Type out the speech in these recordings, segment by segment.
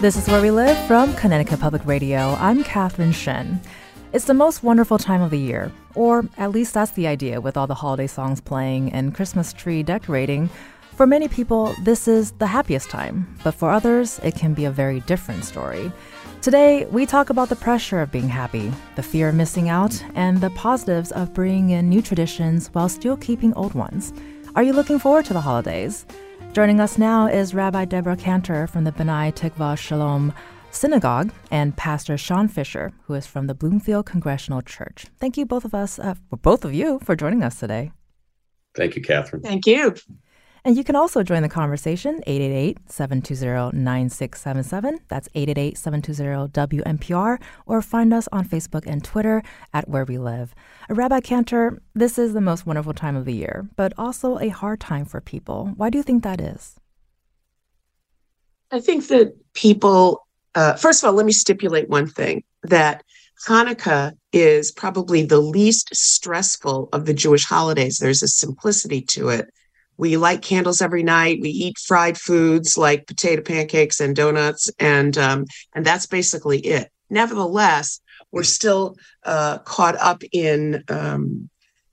This is Where We Live from Connecticut Public Radio. I'm Catherine Shen. It's the most wonderful time of the year, or at least that's the idea with all the holiday songs playing and Christmas tree decorating. For many people, this is the happiest time, but for others, it can be a very different story. Today, we talk about the pressure of being happy, the fear of missing out, and the positives of bringing in new traditions while still keeping old ones. Are you looking forward to the holidays? Joining us now is Rabbi Deborah Cantor from the B'nai Tikva Shalom Synagogue and Pastor Sean Fisher, who is from the Bloomfield Congregational Church. Thank you, both of us, uh, both of you, for joining us today. Thank you, Catherine. Thank you. And you can also join the conversation 888-720-9677. That's 888-720-WNPR or find us on Facebook and Twitter at Where We Live. Rabbi Cantor, this is the most wonderful time of the year, but also a hard time for people. Why do you think that is? I think that people, uh, first of all, let me stipulate one thing that Hanukkah is probably the least stressful of the Jewish holidays. There's a simplicity to it we light candles every night. We eat fried foods like potato pancakes and donuts, and um, and that's basically it. Nevertheless, we're still uh, caught up in um,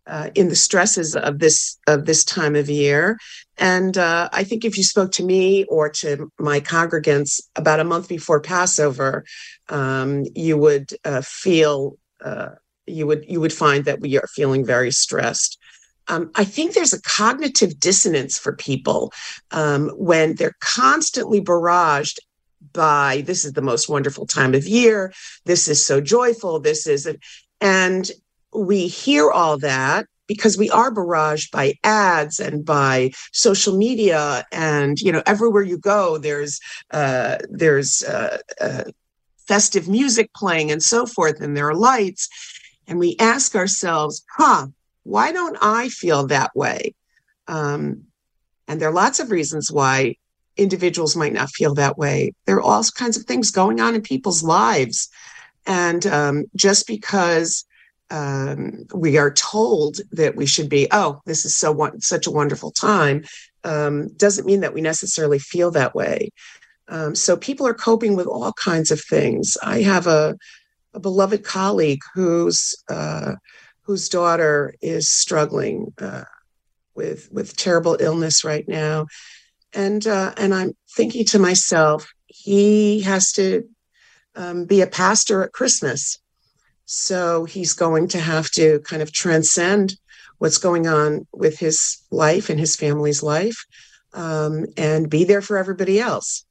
uh, in the stresses of this of this time of year. And uh, I think if you spoke to me or to my congregants about a month before Passover, um, you would uh, feel uh, you would you would find that we are feeling very stressed um, I think there's a cognitive dissonance for people um, when they're constantly barraged by this is the most wonderful time of year, this is so joyful, this is, and we hear all that because we are barraged by ads and by social media and you know everywhere you go there's uh, there's uh, uh, festive music playing and so forth and there are lights and we ask ourselves huh why don't I feel that way? Um, and there are lots of reasons why individuals might not feel that way. There are all kinds of things going on in people's lives. And um, just because um, we are told that we should be, oh, this is so such a wonderful time, um, doesn't mean that we necessarily feel that way. Um, so people are coping with all kinds of things. I have a, a beloved colleague who's uh, whose daughter is struggling uh, with with terrible illness right now, and uh, and I'm thinking to myself, he has to um, be a pastor at Christmas, so he's going to have to kind of transcend what's going on with his life and his family's life, um, and be there for everybody else.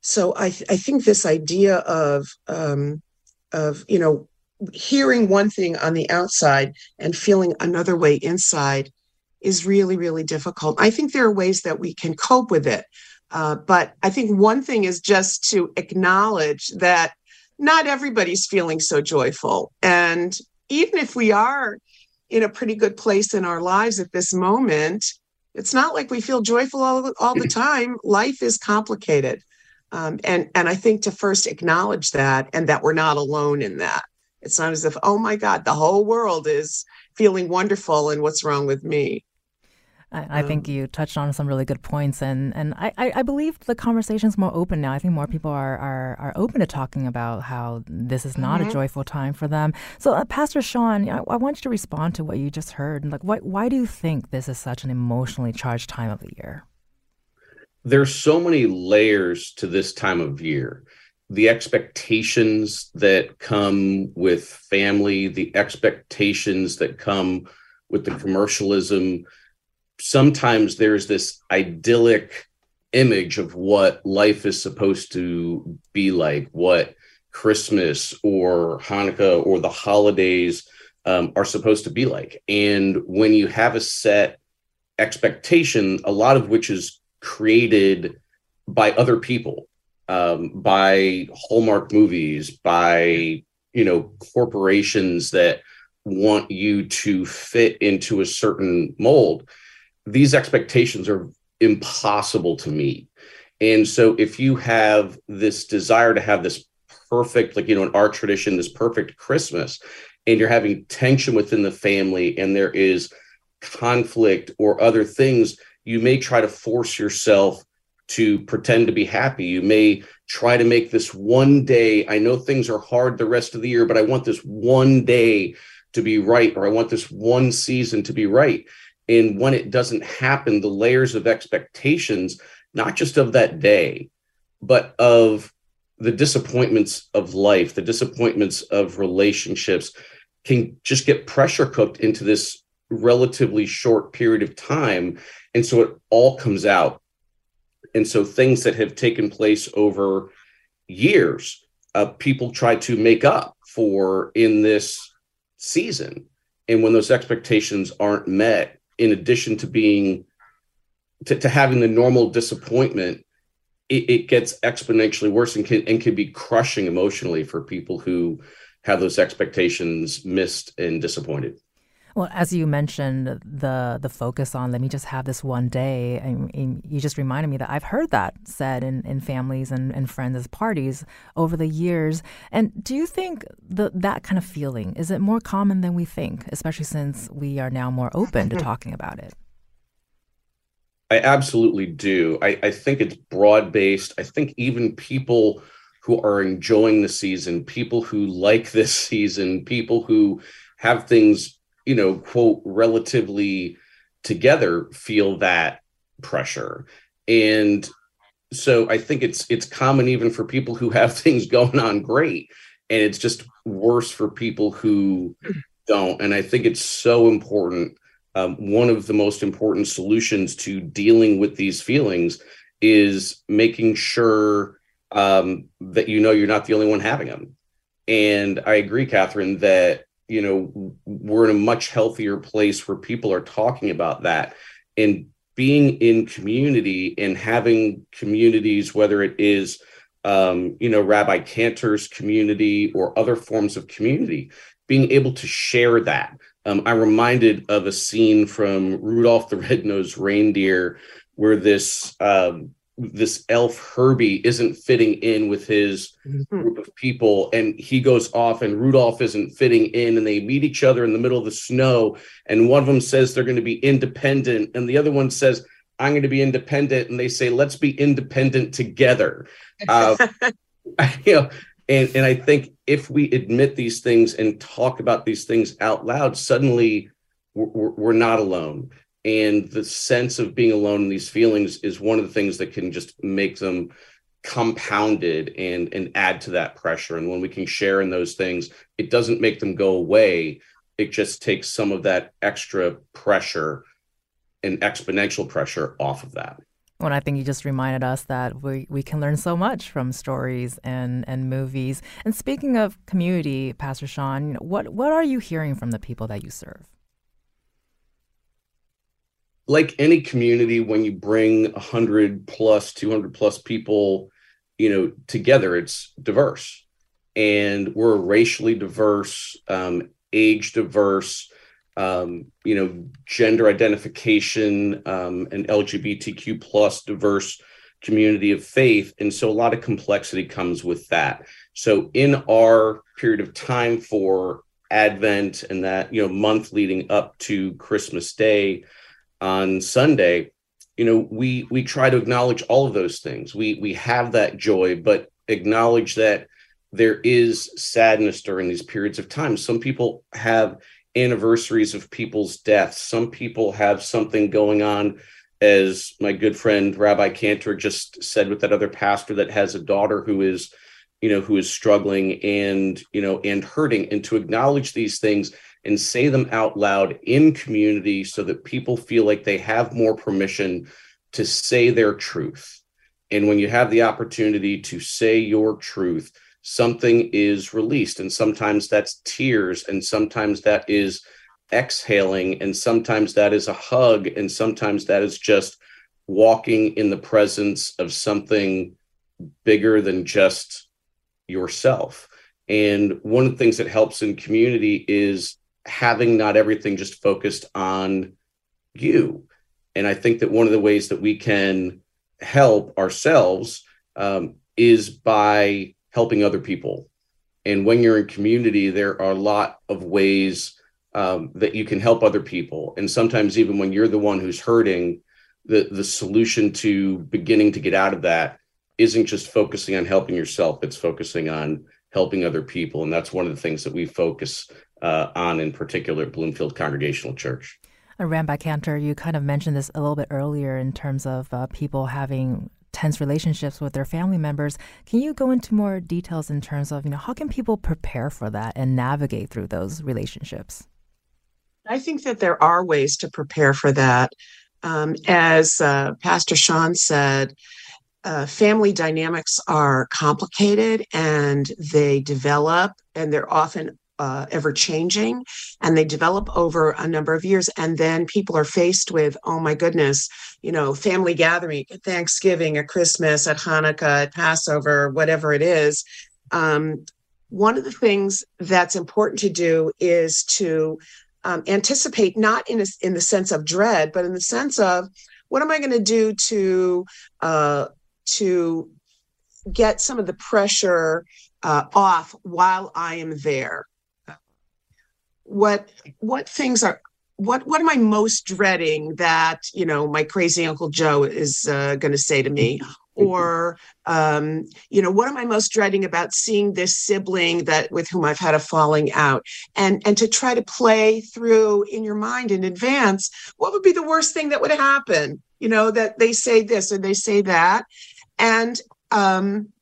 So I th- I think this idea of um, of you know hearing one thing on the outside and feeling another way inside is really, really difficult. I think there are ways that we can cope with it. Uh, but I think one thing is just to acknowledge that not everybody's feeling so joyful. And even if we are in a pretty good place in our lives at this moment, it's not like we feel joyful all, all the time. Life is complicated. Um, and, and I think to first acknowledge that and that we're not alone in that. It's not as if, oh my God, the whole world is feeling wonderful and what's wrong with me. I, I think um, you touched on some really good points, and and I, I believe the conversation's more open now. I think more people are are, are open to talking about how this is not mm-hmm. a joyful time for them. So, uh, Pastor Sean, I, I, want you to respond to what you just heard. Like, why why do you think this is such an emotionally charged time of the year? There's so many layers to this time of year the expectations that come with family, the expectations that come with the commercialism. Sometimes there's this idyllic image of what life is supposed to be like, what Christmas or Hanukkah or the holidays um, are supposed to be like. And when you have a set expectation, a lot of which is created by other people, um, by Hallmark movies, by you know corporations that want you to fit into a certain mold. These expectations are impossible to meet. And so if you have this desire to have this perfect, like, you know, in our tradition, this perfect Christmas, and you're having tension within the family and there is conflict or other things, you may try to force yourself to pretend to be happy. You may try to make this one day. I know things are hard the rest of the year, but I want this one day to be right, or I want this one season to be right. And when it doesn't happen, the layers of expectations, not just of that day, but of the disappointments of life, the disappointments of relationships can just get pressure cooked into this relatively short period of time. And so it all comes out. And so things that have taken place over years, uh, people try to make up for in this season. And when those expectations aren't met, in addition to being to, to having the normal disappointment, it, it, gets exponentially worse and can and can be crushing emotionally for people who have those expectations missed and disappointed. Well, as you mentioned, the the focus on let me just have this one day, you just reminded me that I've heard that said in, in families and, and friends as parties over the years. And do you think the, that kind of feeling is it more common than we think, especially since we are now more open to talking about it? I absolutely do. I, I think it's broad based. I think even people who are enjoying the season, people who like this season, people who have things, you know, quote, relatively together feel that pressure. And so I think it's it's common even for people who have things going on great. And it's just worse for people who don't. And I think it's so important um, one of the most important solutions to dealing with these feelings is making sure um, that you know you're not the only one having them. And I agree, Catherine, that you know we're in a much healthier place where people are talking about that. And being in community and having communities, whether it is um, you know Rabbi Cantor's community or other forms of community, being able to share that. Um, I'm reminded of a scene from Rudolph the Red-Nosed Reindeer where this um, this elf Herbie isn't fitting in with his mm-hmm. group of people, and he goes off, and Rudolph isn't fitting in, and they meet each other in the middle of the snow, and one of them says they're going to be independent, and the other one says I'm going to be independent, and they say let's be independent together. Uh, you know, and and I think if we admit these things and talk about these things out loud, suddenly we're, we're not alone. And the sense of being alone in these feelings is one of the things that can just make them compounded and and add to that pressure. And when we can share in those things, it doesn't make them go away. It just takes some of that extra pressure and exponential pressure off of that. Well, I think you just reminded us that we, we can learn so much from stories and, and movies. And speaking of community, Pastor Sean, what, what are you hearing from the people that you serve? Like any community, when you bring 100 plus, 200 plus people, you know, together, it's diverse. And we're racially diverse, um, age diverse, um, you know, gender identification um, and LGBTQ plus diverse community of faith. And so a lot of complexity comes with that. So in our period of time for Advent and that, you know, month leading up to Christmas Day on Sunday, you know, we we try to acknowledge all of those things. We we have that joy, but acknowledge that there is sadness during these periods of time. Some people have anniversaries of people's deaths. Some people have something going on, as my good friend Rabbi Cantor just said with that other pastor that has a daughter who is, you know, who is struggling and, you know, and hurting. And to acknowledge these things and say them out loud in community so that people feel like they have more permission to say their truth. And when you have the opportunity to say your truth, something is released and sometimes that's tears and sometimes that is exhaling. And sometimes that is a hug, and sometimes that is just walking in the presence of something bigger than just yourself. And one of the things that helps in community is having not everything just focused on you. And I think that one of the ways that we can help ourselves um, is by helping other people. And when you're in community, there are a lot of ways um, that you can help other people. And sometimes, even when you're the one who's hurting, the, the solution to beginning to get out of that isn't just focusing on helping yourself, it's focusing on helping other people. And that's one of the things that we focus uh, on in particular Bloomfield Congregational Church. Uh, Rabbi Cantor, you kind of mentioned this a little bit earlier in terms of uh, people having tense relationships with their family members. Can you go into more details in terms of, you know, how can people prepare for that and navigate through those relationships? I think that there are ways to prepare for that. Um, as uh, Pastor Sean said, uh, family dynamics are complicated and they develop and they're often uh, ever changing and they develop over a number of years and then people are faced with oh my goodness you know family gathering at thanksgiving at christmas at hanukkah at passover whatever it is um, one of the things that's important to do is to um, anticipate not in a, in the sense of dread but in the sense of what am i going to do to uh, to get some of the pressure uh, off while I am there. What what things are what what am I most dreading that you know my crazy Uncle Joe is uh, going to say to me, or um, you know what am I most dreading about seeing this sibling that with whom I've had a falling out, and and to try to play through in your mind in advance what would be the worst thing that would happen, you know that they say this or they say that, and um,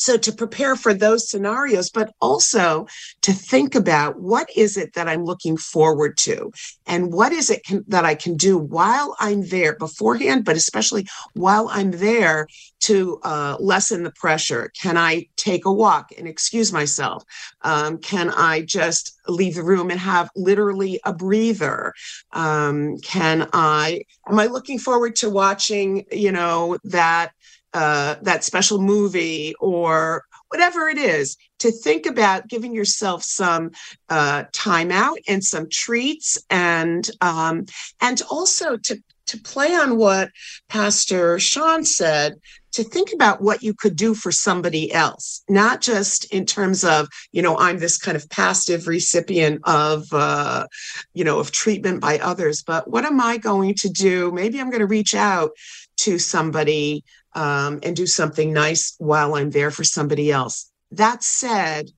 so to prepare for those scenarios, but also to think about what is it that I'm looking forward to and what is it can, that I can do while I'm there beforehand, but especially while I'm there to uh, lessen the pressure. Can I take a walk and excuse myself? Um, can I just leave the room and have literally a breather? Um, can I, am I looking forward to watching, you know, that uh, that special movie or whatever it is to think about giving yourself some uh, time out and some treats and um, and also to to play on what pastor sean said to think about what you could do for somebody else not just in terms of you know i'm this kind of passive recipient of uh, you know of treatment by others but what am i going to do? Maybe i'm going to reach out to somebody um, and do something nice while I'm there for somebody else. That said,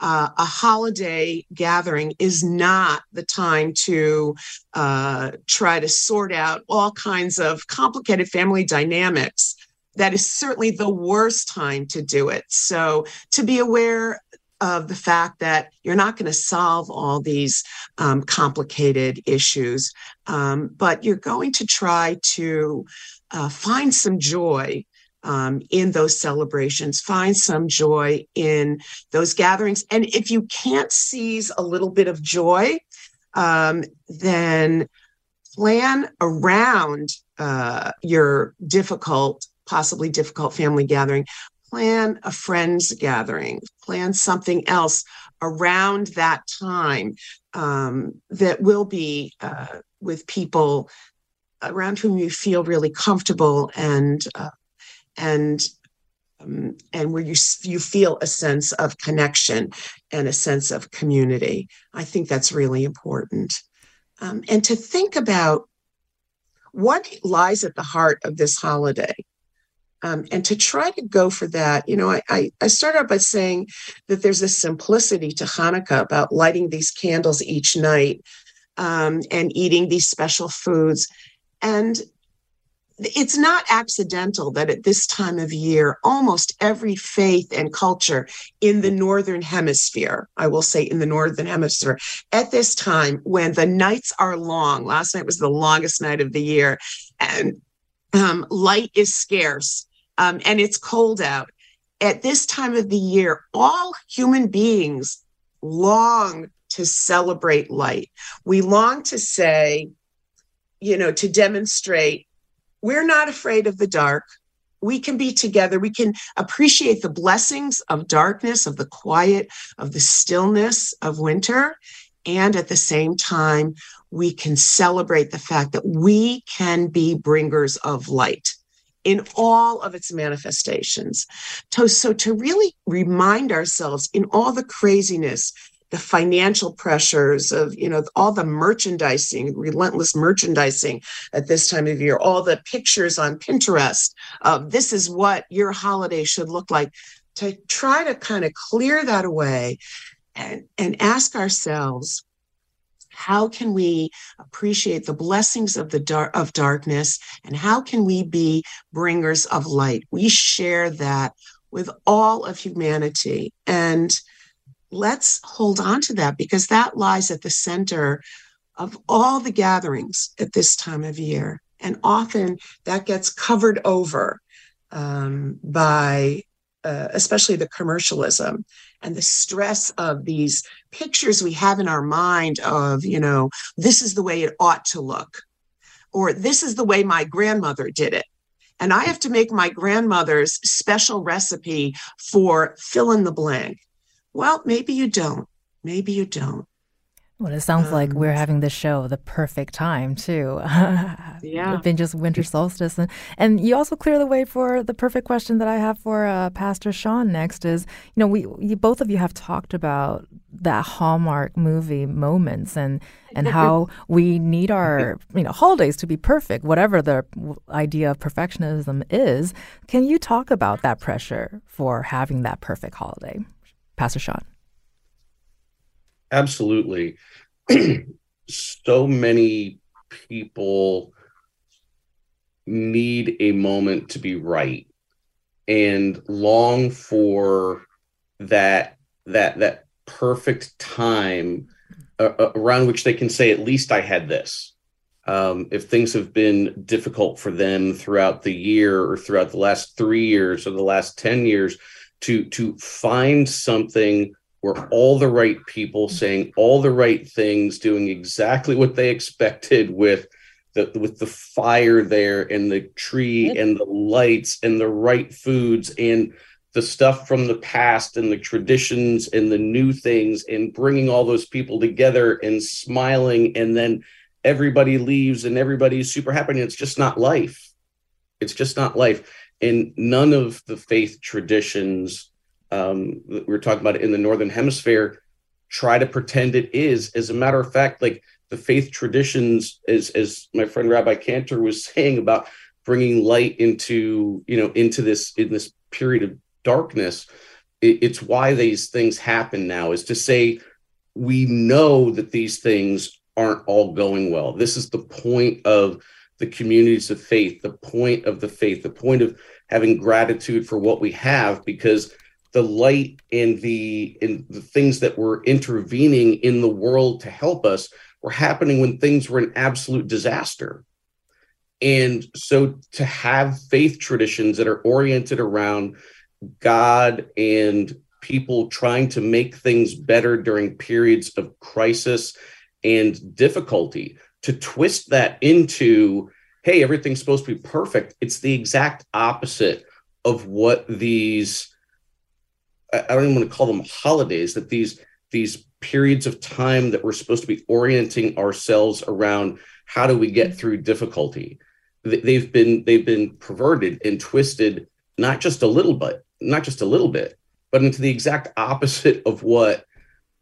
uh, a holiday gathering is not the time to uh, try to sort out all kinds of complicated family dynamics. That is certainly the worst time to do it. So, to be aware of the fact that you're not going to solve all these um, complicated issues, um, but you're going to try to uh, find some joy um, in those celebrations, find some joy in those gatherings. And if you can't seize a little bit of joy, um, then plan around uh, your difficult, possibly difficult family gathering. Plan a friends gathering, plan something else around that time um, that will be uh, with people around whom you feel really comfortable and uh, and um, and where you you feel a sense of connection and a sense of community. I think that's really important. Um, and to think about what lies at the heart of this holiday. Um, and to try to go for that, you know, I, I, start out by saying that there's a simplicity to Hanukkah about lighting these candles each night um, and eating these special foods. And it's not accidental that at this time of year, almost every faith and culture in the Northern Hemisphere, I will say in the Northern Hemisphere, at this time when the nights are long, last night was the longest night of the year, and um, light is scarce um, and it's cold out. At this time of the year, all human beings long to celebrate light. We long to say, you know, to demonstrate we're not afraid of the dark. We can be together. We can appreciate the blessings of darkness, of the quiet, of the stillness of winter. And at the same time, we can celebrate the fact that we can be bringers of light in all of its manifestations. So, so to really remind ourselves in all the craziness, the financial pressures of you know all the merchandising relentless merchandising at this time of year all the pictures on pinterest of this is what your holiday should look like to try to kind of clear that away and and ask ourselves how can we appreciate the blessings of the dark of darkness? And how can we be bringers of light? We share that with all of humanity. And let's hold on to that because that lies at the center of all the gatherings at this time of year. And often that gets covered over um, by, uh, especially the commercialism and the stress of these pictures we have in our mind of, you know, this is the way it ought to look, or this is the way my grandmother did it. And I have to make my grandmother's special recipe for fill in the blank well, maybe you don't. Maybe you don't. Well, it sounds um, like we're um, having this show the perfect time too. yeah, it's been just winter solstice, and and you also clear the way for the perfect question that I have for uh, Pastor Sean next. Is you know we you, both of you have talked about that Hallmark movie moments and and how we need our you know holidays to be perfect, whatever the idea of perfectionism is. Can you talk about that pressure for having that perfect holiday? Pastor Sean. Absolutely. so many people need a moment to be right and long for that that that perfect time uh, around which they can say at least i had this um, if things have been difficult for them throughout the year or throughout the last three years or the last 10 years to to find something where all the right people saying all the right things doing exactly what they expected with the with the fire there and the tree and the lights and the right foods and the stuff from the past and the traditions and the new things and bringing all those people together and smiling and then everybody leaves and everybody's super happy and it's just not life. It's just not life. And none of the faith traditions um, we were talking about it in the northern hemisphere try to pretend it is. As a matter of fact like the faith traditions as as my friend rabbi cantor was saying about bringing light into you know into this in this period of darkness it, it's why these things happen now is to say we know that these things aren't all going well. This is the point of the communities of faith, the point of the faith, the point of having gratitude for what we have, because the light and the and the things that were intervening in the world to help us were happening when things were an absolute disaster. And so to have faith traditions that are oriented around God and people trying to make things better during periods of crisis and difficulty to twist that into hey everything's supposed to be perfect it's the exact opposite of what these i don't even want to call them holidays that these these periods of time that we're supposed to be orienting ourselves around how do we get through difficulty they've been they've been perverted and twisted not just a little bit not just a little bit but into the exact opposite of what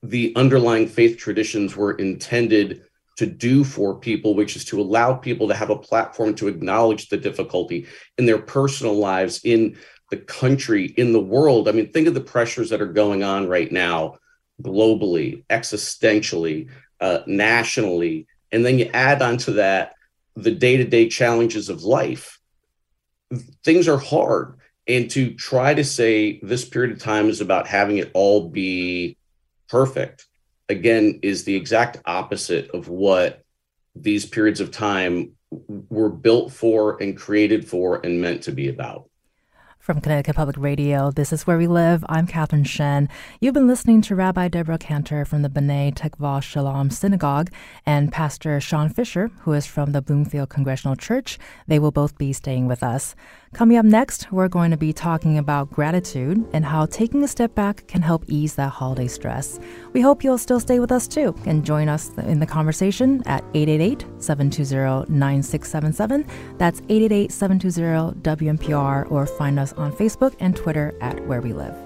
the underlying faith traditions were intended to do for people, which is to allow people to have a platform to acknowledge the difficulty in their personal lives, in the country, in the world. I mean, think of the pressures that are going on right now globally, existentially, uh, nationally. And then you add onto that the day to day challenges of life. Things are hard. And to try to say this period of time is about having it all be perfect again is the exact opposite of what these periods of time were built for and created for and meant to be about. From Connecticut Public Radio, this is Where We Live. I'm Catherine Shen. You've been listening to Rabbi Deborah Cantor from the B'nai Tikva Shalom Synagogue and Pastor Sean Fisher, who is from the Bloomfield Congregational Church. They will both be staying with us. Coming up next, we're going to be talking about gratitude and how taking a step back can help ease that holiday stress. We hope you'll still stay with us too and join us in the conversation at 888 720 9677. That's 888 720 WNPR or find us on Facebook and Twitter at Where We Live.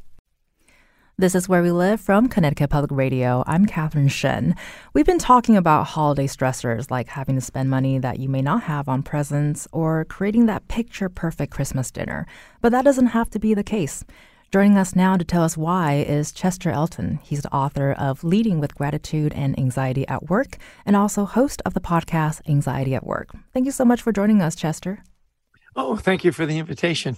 This is Where We Live from Connecticut Public Radio. I'm Catherine Shen. We've been talking about holiday stressors like having to spend money that you may not have on presents or creating that picture perfect Christmas dinner. But that doesn't have to be the case. Joining us now to tell us why is Chester Elton. He's the author of Leading with Gratitude and Anxiety at Work and also host of the podcast Anxiety at Work. Thank you so much for joining us, Chester. Oh, thank you for the invitation.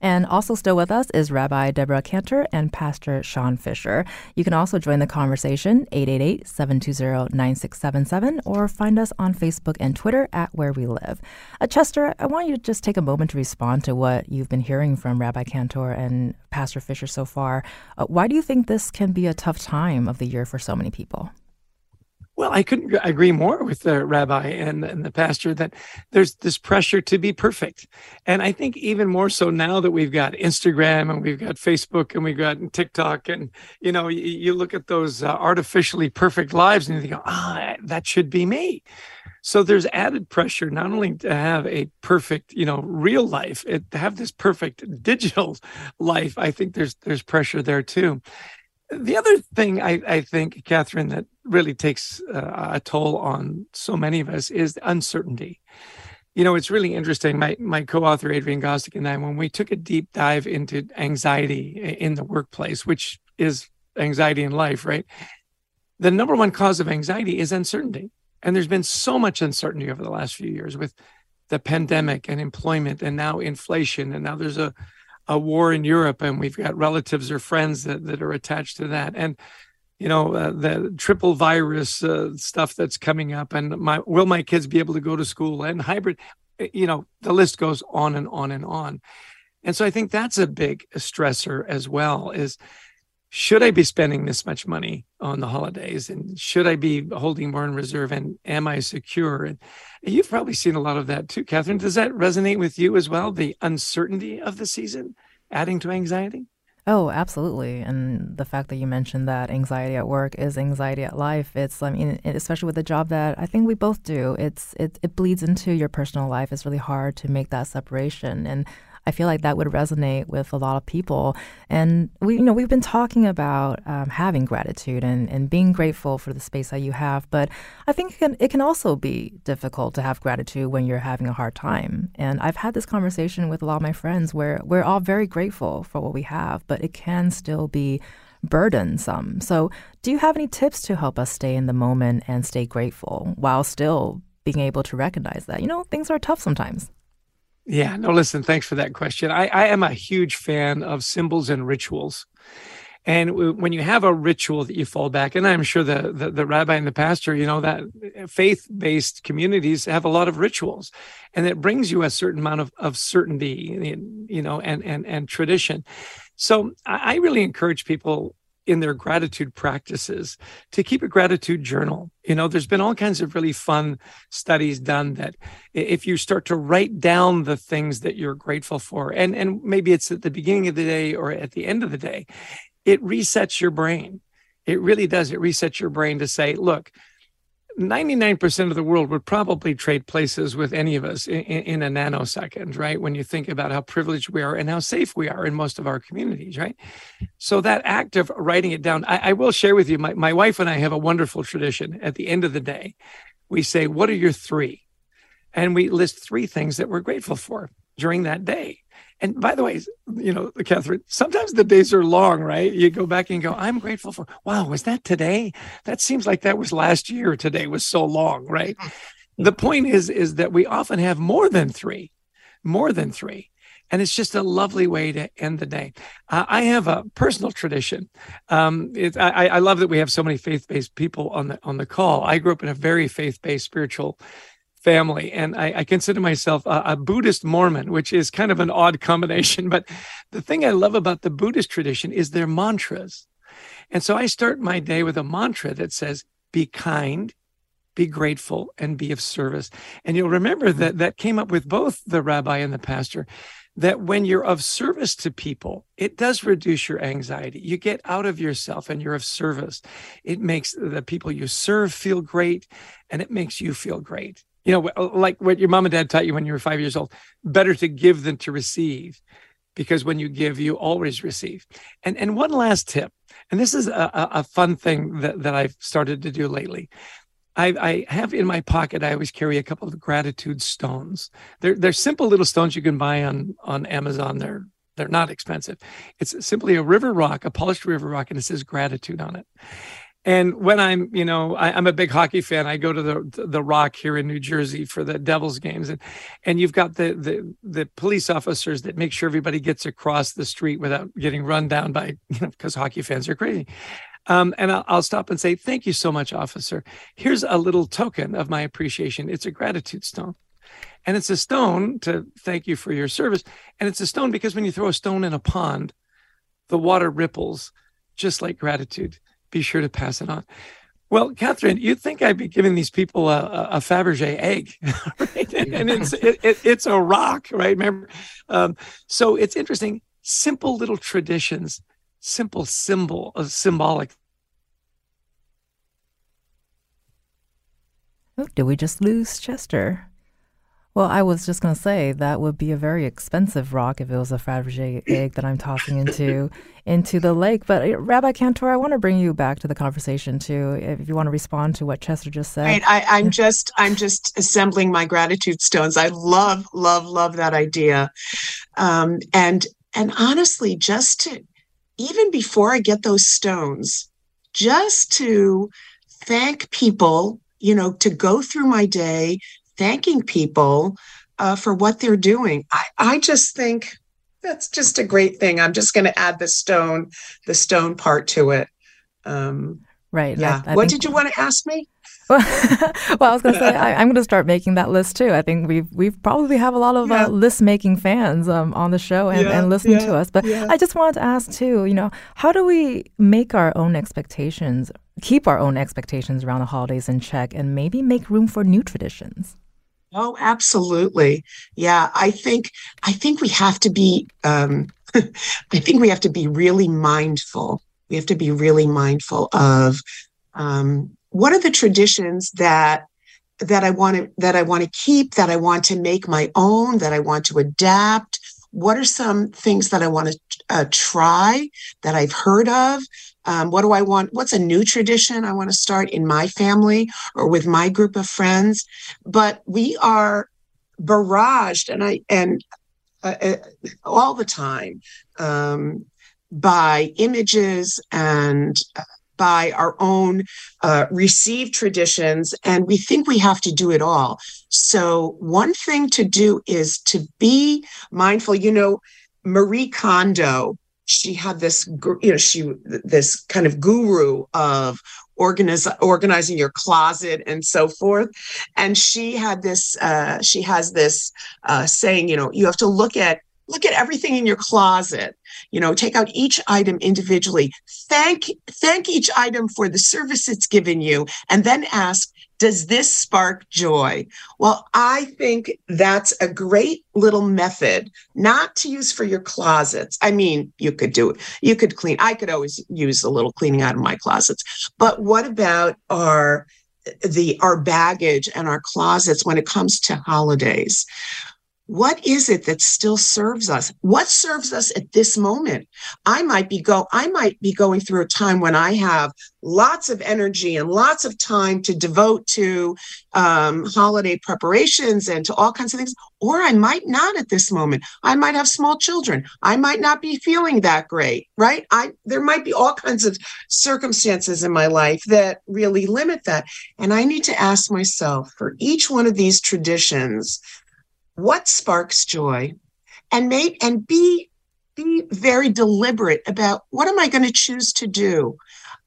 And also still with us is Rabbi Deborah Cantor and Pastor Sean Fisher. You can also join the conversation 888-720-9677 or find us on Facebook and Twitter at Where We Live. Uh, Chester, I want you to just take a moment to respond to what you've been hearing from Rabbi Cantor and Pastor Fisher so far. Uh, why do you think this can be a tough time of the year for so many people? Well, I couldn't agree more with the rabbi and, and, the pastor that there's this pressure to be perfect. And I think even more so now that we've got Instagram and we've got Facebook and we've got TikTok and, you know, you, you look at those uh, artificially perfect lives and you think, ah, that should be me. So there's added pressure not only to have a perfect, you know, real life, it, to have this perfect digital life. I think there's there's pressure there too. The other thing I, I think, Catherine, that really takes uh, a toll on so many of us is uncertainty. You know, it's really interesting. My my co-author Adrian Gostick and I, when we took a deep dive into anxiety in the workplace, which is anxiety in life, right? The number one cause of anxiety is uncertainty, and there's been so much uncertainty over the last few years with the pandemic and employment, and now inflation, and now there's a a war in Europe, and we've got relatives or friends that, that are attached to that, and you know uh, the triple virus uh, stuff that's coming up, and my will my kids be able to go to school and hybrid, eh, you know the list goes on and on and on, and so I think that's a big stressor as well. Is should I be spending this much money on the holidays, and should I be holding more in reserve, and am I secure? And You've probably seen a lot of that too, Catherine. Does that resonate with you as well? The uncertainty of the season adding to anxiety? Oh, absolutely. And the fact that you mentioned that anxiety at work is anxiety at life. It's, I mean, especially with the job that I think we both do, it's, it, it bleeds into your personal life. It's really hard to make that separation. And I feel like that would resonate with a lot of people. And we, you know, we've been talking about um, having gratitude and, and being grateful for the space that you have. But I think it can, it can also be difficult to have gratitude when you're having a hard time. And I've had this conversation with a lot of my friends where we're all very grateful for what we have, but it can still be burdensome. So, do you have any tips to help us stay in the moment and stay grateful while still being able to recognize that, you know, things are tough sometimes? Yeah, no, listen, thanks for that question. I, I am a huge fan of symbols and rituals. And when you have a ritual that you fall back, and I'm sure the, the, the rabbi and the pastor, you know, that eh, faith based communities have a lot of rituals, and it brings you a certain amount of, of certainty, eh, you know, and, and, and tradition. So I really encourage people in their gratitude practices to keep a gratitude journal. You know, there's been all kinds of really fun studies done that if you start to write down the things that you're grateful for, and, and maybe it's at the beginning of the day or at the end of the day, it resets your brain. It really does. It resets your brain to say, look, 99% of the world would probably trade places with any of us in, in, a nanosecond, right? When you think about how privileged we are and how safe we are in most of our communities, right? So that act of writing it down, I, I will share with you, my, my wife and I have a wonderful tradition. At the end of the day, we say, What are your three? And we list three things that we're grateful for during that day. And by the way, you know, Catherine, sometimes the days are long, right? You go back and go, I'm grateful for, wow, was that today? That seems like that was last year. Today was so long, right? Mm-hmm. The point is, is that we often have more than three, more than three. And it's just a lovely way to end the day. Uh, I have a personal tradition. Um, it, I, I love that we have so many faith-based people on the on the call. I grew up in a very faith-based spiritual family. And I, I consider myself a, a, Buddhist Mormon, which is kind of an odd combination. But the thing I love about the Buddhist tradition is their mantras. And so I start my day with a mantra that says, be kind, be grateful, and be of service. And you'll remember mm-hmm. that that came up with both the rabbi and the pastor. That when you're of service to people, it does reduce your anxiety. You get out of yourself and you're of service. It makes the people you serve feel great and it makes you feel great you know, uh, like what your mom and dad taught you when you were five years old, better to give than to receive, because when you give, you always receive. And and one last tip, and this is a, a fun thing that, that I've started to do lately. I, I have in my pocket, I always carry a couple of gratitude stones. They're they're simple little stones you can buy on on Amazon. They're they're not expensive. It's simply a river rock, a polished river rock, and it says gratitude on it. And when I'm, you know, I, am a big hockey fan. I go to the the Rock here in New Jersey for the Devils games, and and you've got the the the police officers that make sure everybody gets across the street without getting run down by, you know, because hockey fans are crazy. Um, and I'll, I'll stop and say, "Thank you so much, officer. Here's a little token of my appreciation. It's a gratitude stone." And it's a stone to thank you for your service. And it's a stone because when you throw a stone in a pond, the water ripples just like gratitude be sure to pass it on. Well, Catherine, you'd think I'd be giving these people a, a Fabergé egg, right? and it's it, it, it's a rock, right? Remember, um, so it's interesting. Simple little traditions, simple symbol, uh, symbolic. Oh, did we just lose Chester? Well, I was just going to say that would be a very expensive rock if it was a Fabergé egg that I'm tossing into into the lake. But uh, Rabbi Cantor, I want to bring you back to the conversation too. If you want to respond to what Chester just said, right? I, am just I'm just assembling my gratitude stones. I love love love that idea, um, and and honestly, just to even before I get those stones, just to thank people you know, to go through my day, thanking people uh, for what they're doing. I, I just think that's just a great thing. I'm just going to add the stone, the stone part to it. Um, right. Yeah. I, I what did you want to ask me? well, I was going to say I, am going to start making that list too. I think we've we've probably have a lot of uh, yeah. uh, list making fans um, on the show and, yeah, and listening yeah, to us. But I just wanted to ask too. You know, how do we make our own expectations, keep our own expectations around the holidays in check, and maybe make room for new traditions? Oh, absolutely. Yeah, I think I think we have to be um, I think we have to be really mindful. We have to be really mindful of um, what are the traditions that that I want to that I want to keep, that I want to make my own, that I want to adapt. What are some things that I want to uh, try that I've heard of? Um, what do I want? What's a new tradition I want to start in my family or with my group of friends? But we are barraged, and I and uh, uh, all the time um, by images and by our own uh, received traditions, and we think we have to do it all. So, one thing to do is to be mindful. You know, Marie Kondo, she had this, you know, she this kind of guru of organize, organizing your closet and so forth. And she had this, uh, she has this uh, saying, you know, you have to look at look at everything in your closet you know take out each item individually thank thank each item for the service it's given you and then ask does this spark joy? Well, I think that's a great little method not to use for your closets. I mean, you could do it. You could clean. I could always use a little cleaning out of my closets. But what about our the our baggage and our closets when it comes to holidays? What is it that still serves us? What serves us at this moment? I might be go i might be going through a time when i have lots of energy and lots of time to devote to um, holiday preparations and to all kinds of things or i might not at this moment. I might have small children. I might not be feeling that great right? I there might be all kinds of circumstances in my life that really limit that. And i need to ask myself for each one of these traditions what sparks joy and make and be be very deliberate about what am I going to choose to do.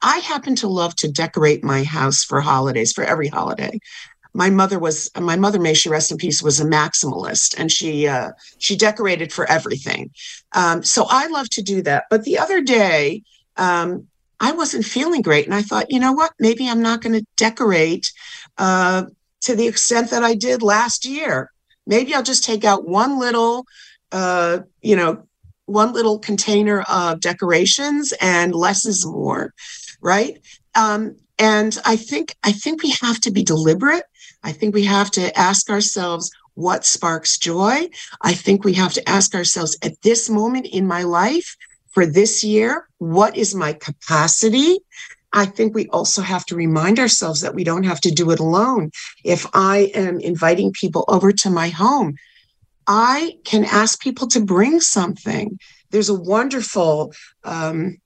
I happen to love to decorate my house for holidays, for every holiday. My mother was my mother, may she rest in peace, was a maximalist, and she uh, she decorated for everything. Um, so I love to do that. But the other day, um, I wasn't feeling great, and I thought, you know what? Maybe I'm not going to decorate uh, to the extent that I did last year. Maybe I'll just take out one little, uh, you know, one little container of decorations and less is more, right? Um, and I think I think we have to be deliberate. I think we have to ask ourselves what sparks joy. I think we have to ask ourselves at this moment in my life for this year, what is my capacity I think we also have to remind ourselves that we don't have to do it alone. If I am inviting people over to my home, I can ask people to bring something. There's a wonderful um,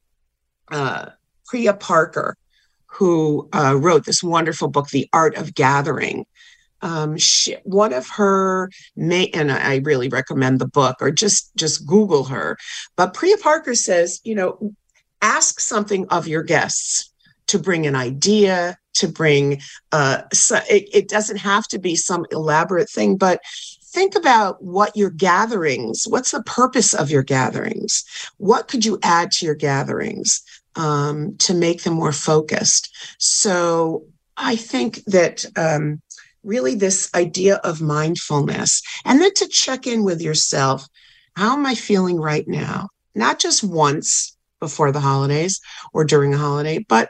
uh, Priya Parker who uh, wrote this wonderful book, The Art of Gathering. Um, she, one of her may, and I really recommend the book, or just just Google her. But Priya Parker says, you know, ask something of your guests to bring an idea, to bring, uh, so it, it doesn't have to be some elaborate thing, but think about what your gatherings, what's the purpose of your gatherings? What could you add to your gatherings um, to make them more focused? So I think that um, really this idea of mindfulness and then to check in with yourself. How am I feeling right now? Not just once before the holidays or during a holiday, but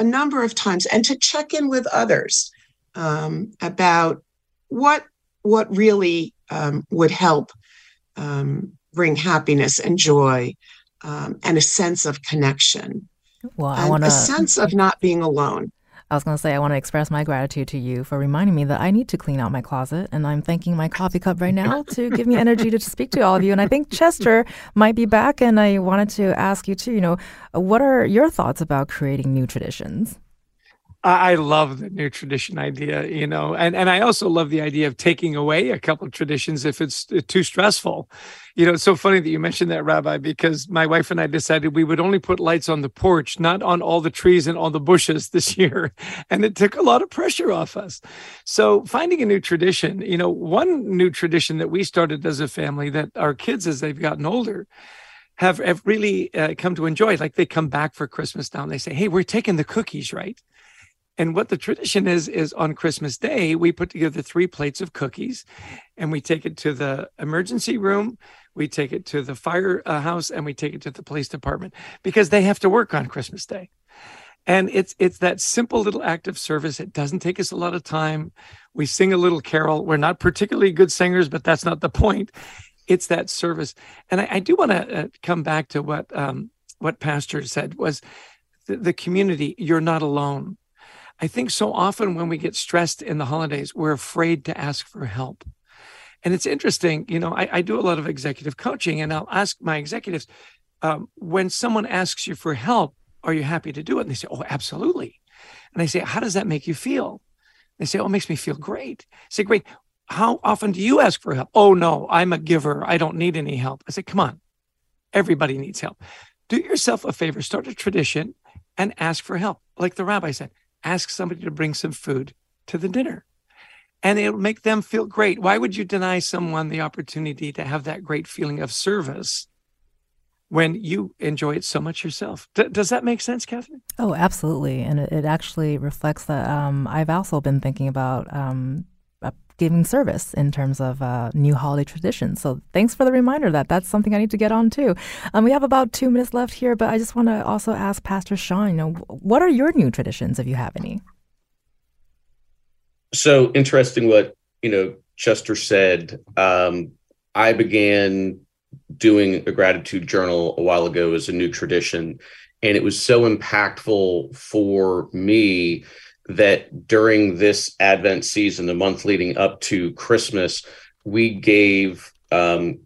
a number of times and to check in with others um, about what what really um, would help um, bring happiness and joy um, and a sense of connection. Well, I want a sense of not being alone. I was going to say, I want to express my gratitude to you for reminding me that I need to clean out my closet. And I'm thanking my coffee cup right now to give me energy to speak to all of you. And I think Chester might be back. And I wanted to ask you, too, you know, what are your thoughts about creating new traditions? I love the new tradition idea, you know, and, and I also love the idea of taking away a couple of traditions if it's too stressful. You know, it's so funny that you mentioned that, Rabbi, because my wife and I decided we would only put lights on the porch, not on all the trees and all the bushes this year. And it took a lot of pressure off us. So finding a new tradition, you know, one new tradition that we started as a family that our kids, as they've gotten older, have, have really uh, come to enjoy. Like they come back for Christmas now and they say, Hey, we're taking the cookies, right? And what the tradition is, is on Christmas Day, we put together three plates of cookies and we take it to the emergency room, we take it to the firehouse, uh, and we take it to the police department because they have to work on Christmas Day. And it's it's that simple little act of service. It doesn't take us a lot of time. We sing a little carol. We're not particularly good singers, but that's not the point. It's that service. And I, I do want to uh, come back to what um, what Pastor said was the, the community. You're not alone I think so often when we get stressed in the holidays, we're afraid to ask for help. And it's interesting, you know, I, I do a lot of executive coaching and I'll ask my executives um, when someone asks you for help, Are you happy to do it? And they say, Oh, absolutely. And I say, How does that make you feel? They say, Oh, it makes me feel great. I say, Great. How often do you ask for help? Oh, no, I'm a giver. I don't need any help. I say, Come on. Everybody needs help. Do yourself a favor, start a tradition and ask for help. Like the rabbi said, ask somebody to bring some food to the dinner and it'll make them feel great. Why would you deny someone the opportunity to have that great feeling of service when you enjoy it so much yourself? D- does that make sense, Catherine? Oh, absolutely. And it, actually reflects that um, I've also been thinking about um, giving service in terms of uh, new holiday traditions. So thanks for the reminder that that's something I need to get on too. Um, we have about two minutes left here, but I just want to also ask Pastor Sean, you know, what are your new traditions if you have any? so interesting what you know chester said um, i began doing a gratitude journal a while ago as a new tradition and it was so impactful for me that during this advent season the month leading up to christmas we gave um,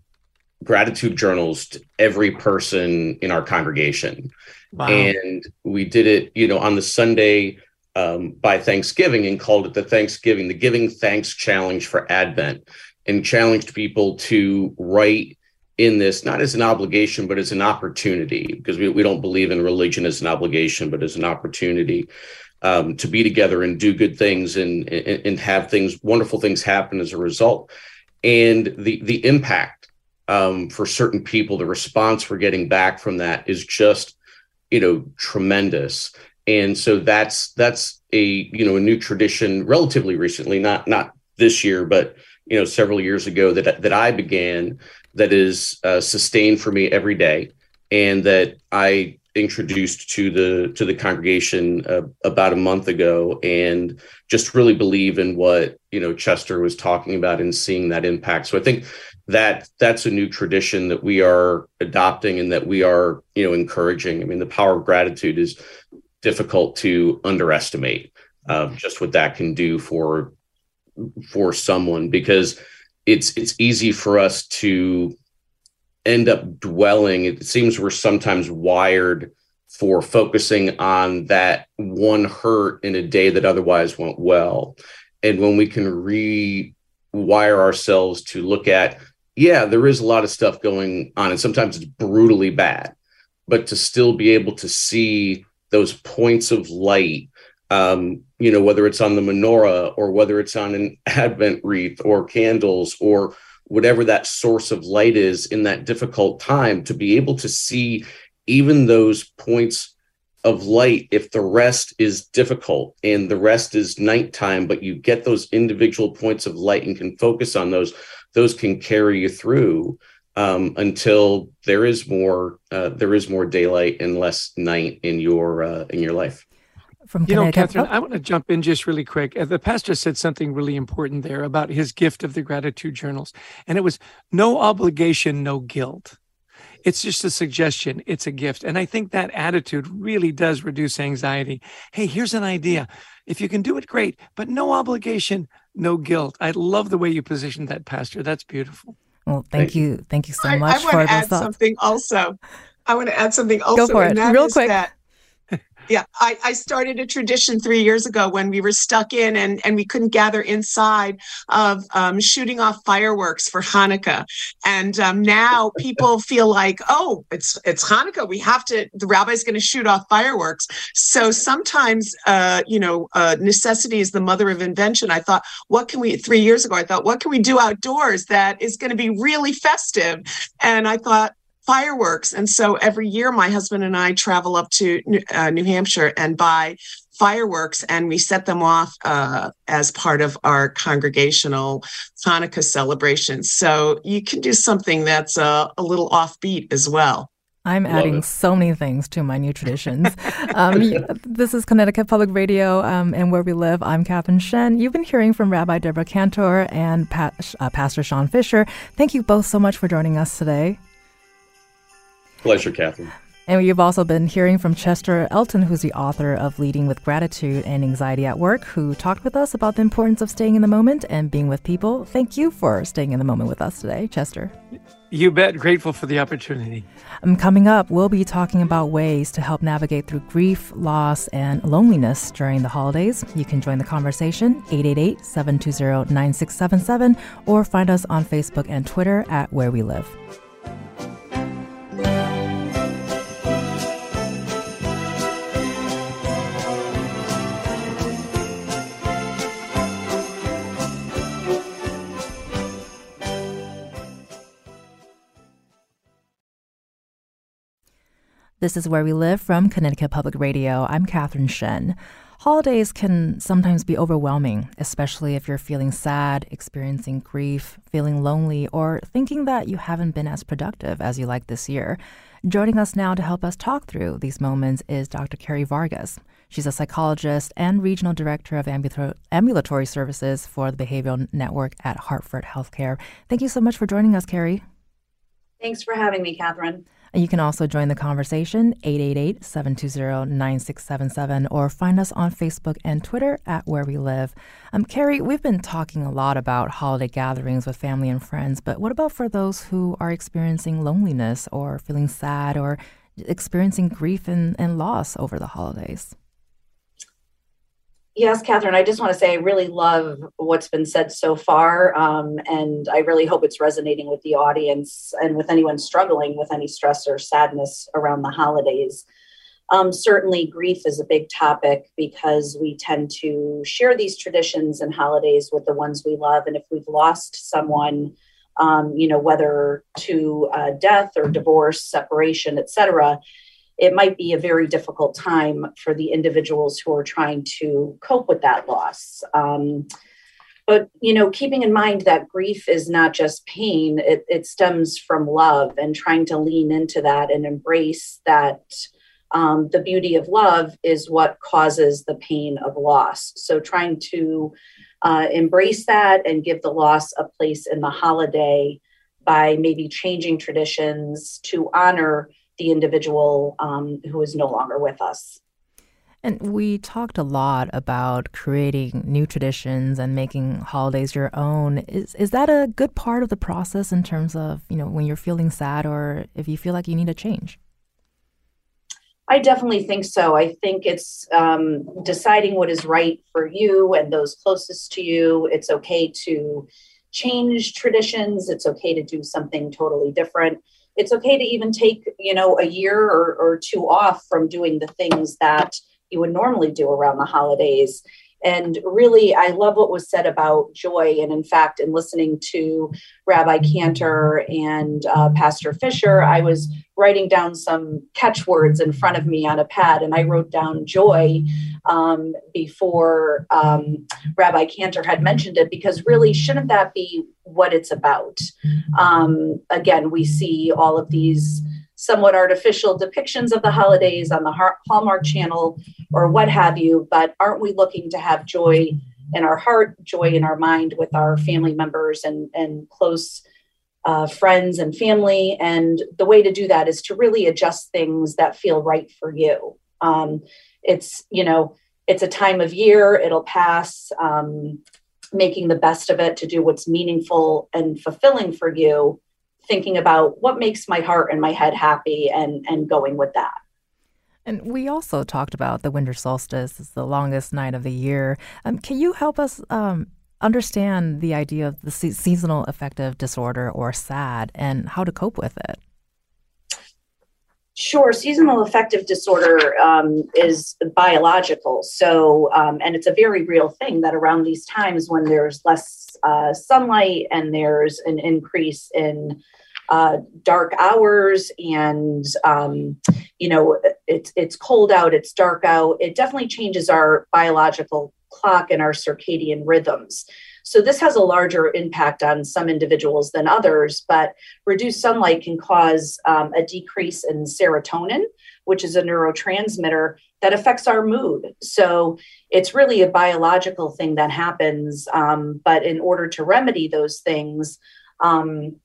gratitude journals to every person in our congregation wow. and we did it you know on the sunday um, by Thanksgiving and called it the Thanksgiving, the Giving Thanks Challenge for Advent, and challenged people to write in this not as an obligation, but as an opportunity, because we, we don't believe in religion as an obligation, but as an opportunity um, to be together and do good things and, and, and have things, wonderful things happen as a result. And the the impact um, for certain people, the response we're getting back from that is just, you know, tremendous and so that's that's a you know a new tradition relatively recently not not this year but you know several years ago that that I began that is uh, sustained for me every day and that I introduced to the to the congregation uh, about a month ago and just really believe in what you know Chester was talking about and seeing that impact. So I think that that's a new tradition that we are adopting and that we are you know encouraging. I mean the power of gratitude is difficult to underestimate uh, just what that can do for for someone because it's it's easy for us to end up dwelling it seems we're sometimes wired for focusing on that one hurt in a day that otherwise went well. And when we can rewire ourselves to look at yeah there is a lot of stuff going on and sometimes it's brutally bad but to still be able to see those points of light um, you know whether it's on the menorah or whether it's on an advent wreath or candles or whatever that source of light is in that difficult time to be able to see even those points of light if the rest is difficult and the rest is nighttime but you get those individual points of light and can focus on those those can carry you through um, until there is more uh, there is more daylight and less night in your uh, in your life. From you know, Catherine, I want to jump in just really quick. Uh, the pastor said something really important there about his gift of the gratitude journals, and it was no obligation, no guilt. It's just a suggestion. It's a gift. And I think that attitude really does reduce anxiety. Hey, here's an idea. If you can do it, great, but no obligation, no guilt. I love the way you positioned that, Pastor. That's beautiful. Well, thank, thank you. Thank you so I, much I for those add thoughts. something also. I want to add something also. Go for it, real quick. That yeah, I, I, started a tradition three years ago when we were stuck in and, and we couldn't gather inside of um, shooting off fireworks for Hanukkah. And um, now people feel like, oh, it's it's Hanukkah. We have to. The rabbi's going to shoot off fireworks. So sometimes, uh, you know, uh, necessity is the mother of invention. I thought, what can we? Three years ago, I thought, what can we do outdoors that is going to be really festive? And I thought, fireworks. And so every year, my husband and I travel up to uh, New Hampshire and buy fireworks and we set them off uh, as part of our congregational Hanukkah celebration. So you can do something that's uh, a little offbeat as well. I'm Love adding it. so many things to my new traditions. um, this is Connecticut Public Radio um, and Where We Live. I'm Catherine Shen. You've been hearing from Rabbi Deborah Cantor and Pat, uh, Pastor Sean Fisher. Thank you both so much for joining us today. Pleasure, Catherine. And you've also been hearing from Chester Elton, who's the author of Leading with Gratitude and Anxiety at Work, who talked with us about the importance of staying in the moment and being with people. Thank you for staying in the moment with us today, Chester. You bet. Grateful for the opportunity. Um, coming up, we'll be talking about ways to help navigate through grief, loss, and loneliness during the holidays. You can join the conversation 888 720 9677 or find us on Facebook and Twitter at Where We Live. This is Where We Live from Connecticut Public Radio. I'm Catherine Shen. Holidays can sometimes be overwhelming, especially if you're feeling sad, experiencing grief, feeling lonely, or thinking that you haven't been as productive as you like this year. Joining us now to help us talk through these moments is Dr. Carrie Vargas. She's a psychologist and regional director of ambulatory services for the Behavioral Network at Hartford Healthcare. Thank you so much for joining us, Carrie. Thanks for having me, Catherine. You can also join the conversation 888-720-9677 or find us on Facebook and Twitter at Where We Live. Um, Carrie, we've been talking a lot about holiday gatherings with family and friends, but what about for those who are experiencing loneliness or feeling sad or experiencing grief and, and loss over the holidays? Yes, Catherine, I just want to say I really love what's been said so far. Um, and I really hope it's resonating with the audience and with anyone struggling with any stress or sadness around the holidays. Um, certainly, grief is a big topic because we tend to share these traditions and holidays with the ones we love. And if we've lost someone, um, you know, whether to uh, death or divorce, separation, etc., it might be a very difficult time for the individuals who are trying to cope with that loss. Um, but you know, keeping in mind that grief is not just pain; it, it stems from love, and trying to lean into that and embrace that. Um, the beauty of love is what causes the pain of loss. So, trying to uh, embrace that and give the loss a place in the holiday by maybe changing traditions to honor the individual um, who is no longer with us. And we talked a lot about creating new traditions and making holidays your own. Is is that a good part of the process in terms of you know when you're feeling sad or if you feel like you need a change? I definitely think so. I think it's um, deciding what is right for you and those closest to you. It's okay to change traditions. It's okay to do something totally different it's okay to even take you know a year or, or two off from doing the things that you would normally do around the holidays and really, I love what was said about joy. And in fact, in listening to Rabbi Cantor and uh, Pastor Fisher, I was writing down some catchwords in front of me on a pad, and I wrote down joy um, before um, Rabbi Cantor had mentioned it, because really, shouldn't that be what it's about? Um, again, we see all of these somewhat artificial depictions of the holidays on the Hallmark Channel or what have you, but aren't we looking to have joy in our heart, joy in our mind with our family members and, and close uh, friends and family? And the way to do that is to really adjust things that feel right for you. Um, it's, you know, it's a time of year, it'll pass. Um, making the best of it to do what's meaningful and fulfilling for you thinking about what makes my heart and my head happy and and going with that. And we also talked about the winter solstice is the longest night of the year. Um, can you help us um, understand the idea of the se- seasonal affective disorder or SAD and how to cope with it? Sure. Seasonal affective disorder um, is biological. So, um, and it's a very real thing that around these times when there's less uh, sunlight and there's an increase in uh, dark hours and um, you know it's it's cold out it's dark out. It definitely changes our biological clock and our circadian rhythms. So this has a larger impact on some individuals than others but reduced sunlight can cause um, a decrease in serotonin which is a neurotransmitter that affects our mood. So it's really a biological thing that happens um, but in order to remedy those things um,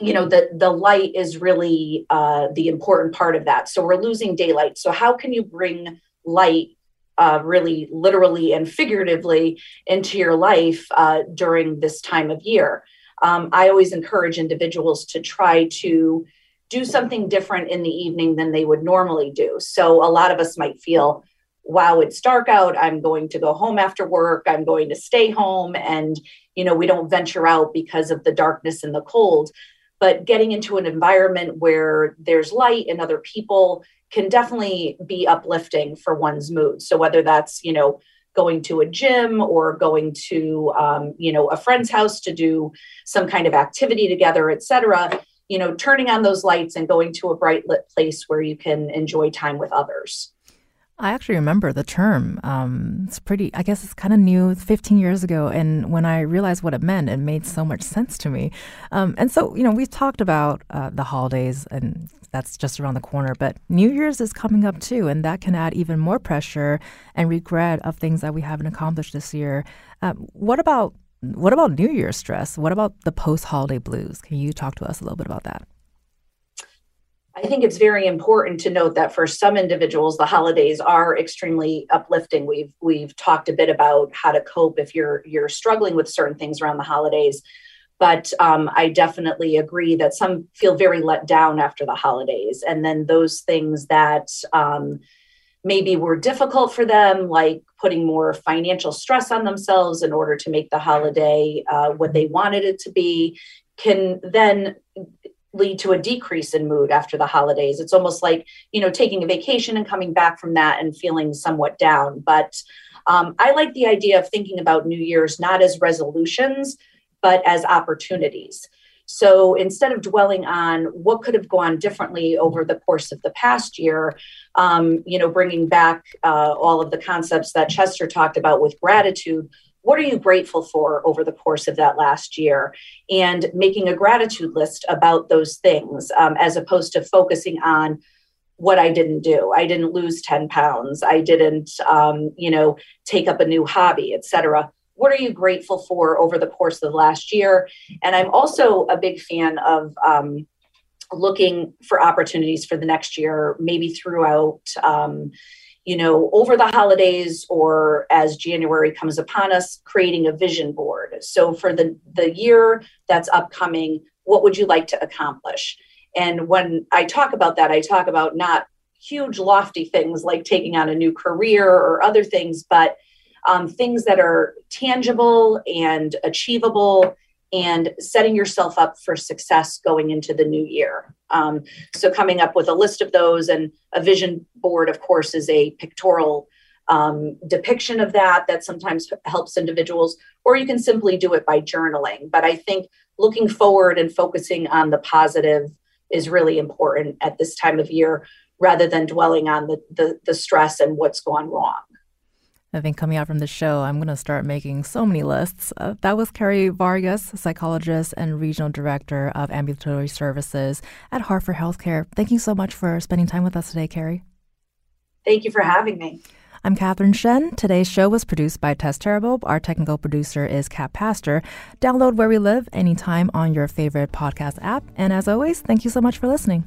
you know the the light is really uh, the important part of that. So we're losing daylight. So how can you bring light uh, really literally and figuratively into your life uh, during this time of year? Um, i always encourage individuals to try to do something different in the evening than they would normally do. So a lot of us might feel wow it's dark out. I'm going to go home after work. I'm going to stay home. And you know we don't venture out because of the darkness and the cold. But getting into an environment where there's light and other people can definitely be uplifting for one's mood. So whether that's you know going to a gym or going to um, you know a friend's house to do some kind of activity together etc you know turning on those lights and going to a bright lit place where you can enjoy time with others I actually remember the term. Um, it's pretty, I guess it's kind of new, 15 years ago. And when I realized what it meant, it made so much sense to me. Um, and so, you know, we've talked about uh, the holidays, and that's just around the corner, but New Year's is coming up too. And that can add even more pressure and regret of things that we haven't accomplished this year. Um, what about what about New Year's stress? What about the post holiday blues? Can you talk to us a little bit about that? I think it's very important to note that for some individuals, the holidays are extremely uplifting. We've we've talked a bit about how to cope if you're you're struggling with certain things around the holidays, but um, I definitely agree that some feel very let down after the holidays, and then those things that um, maybe were difficult for them, like putting more financial stress on themselves in order to make the holiday uh, what they wanted it to be, can then lead to a decrease in mood after the holidays. It's almost like, you know, taking a vacation and coming back from that and feeling somewhat down. But um, I like the idea of thinking about New Year's not as resolutions, but as opportunities. So instead of dwelling on what could have gone differently over the course of the past year, um, you know, bringing back uh, all of the concepts that Chester talked about with gratitude, what are you grateful for over the course of that last year? And making a gratitude list about those things um, as opposed to focusing on what i didn't do. I didn't lose 10 pounds. I didn't um, you know take up a new hobby etc what are you grateful for over the course of the last year and i'm also a big fan of um, looking for opportunities for the next year maybe throughout um, you know, over the holidays or as January comes upon us, creating a vision board. So for the, the year that's upcoming, what would you like to accomplish? And when I talk about that, I talk about not huge, lofty things like taking on a new career or other things, but um, things that are tangible and achievable and setting yourself up for success going into the new year. Um, so, coming up with a list of those and a vision board, of course, is a pictorial um, depiction of that that sometimes helps individuals, or you can simply do it by journaling. But I think looking forward and focusing on the positive is really important at this time of year rather than dwelling on the, the, the stress and what's gone wrong. I think coming out from the show, I'm going to start making so many lists. Uh, that was Carrie Vargas, psychologist and regional director of ambulatory services at Hartford Healthcare. Thank you so much for spending time with us today, Carrie. Thank you for having me. I'm Catherine Shen. Today's show was produced by Tess Terrible. Our technical producer is Kat Pastor. Download Where We Live anytime on your favorite podcast app. And as always, thank you so much for listening.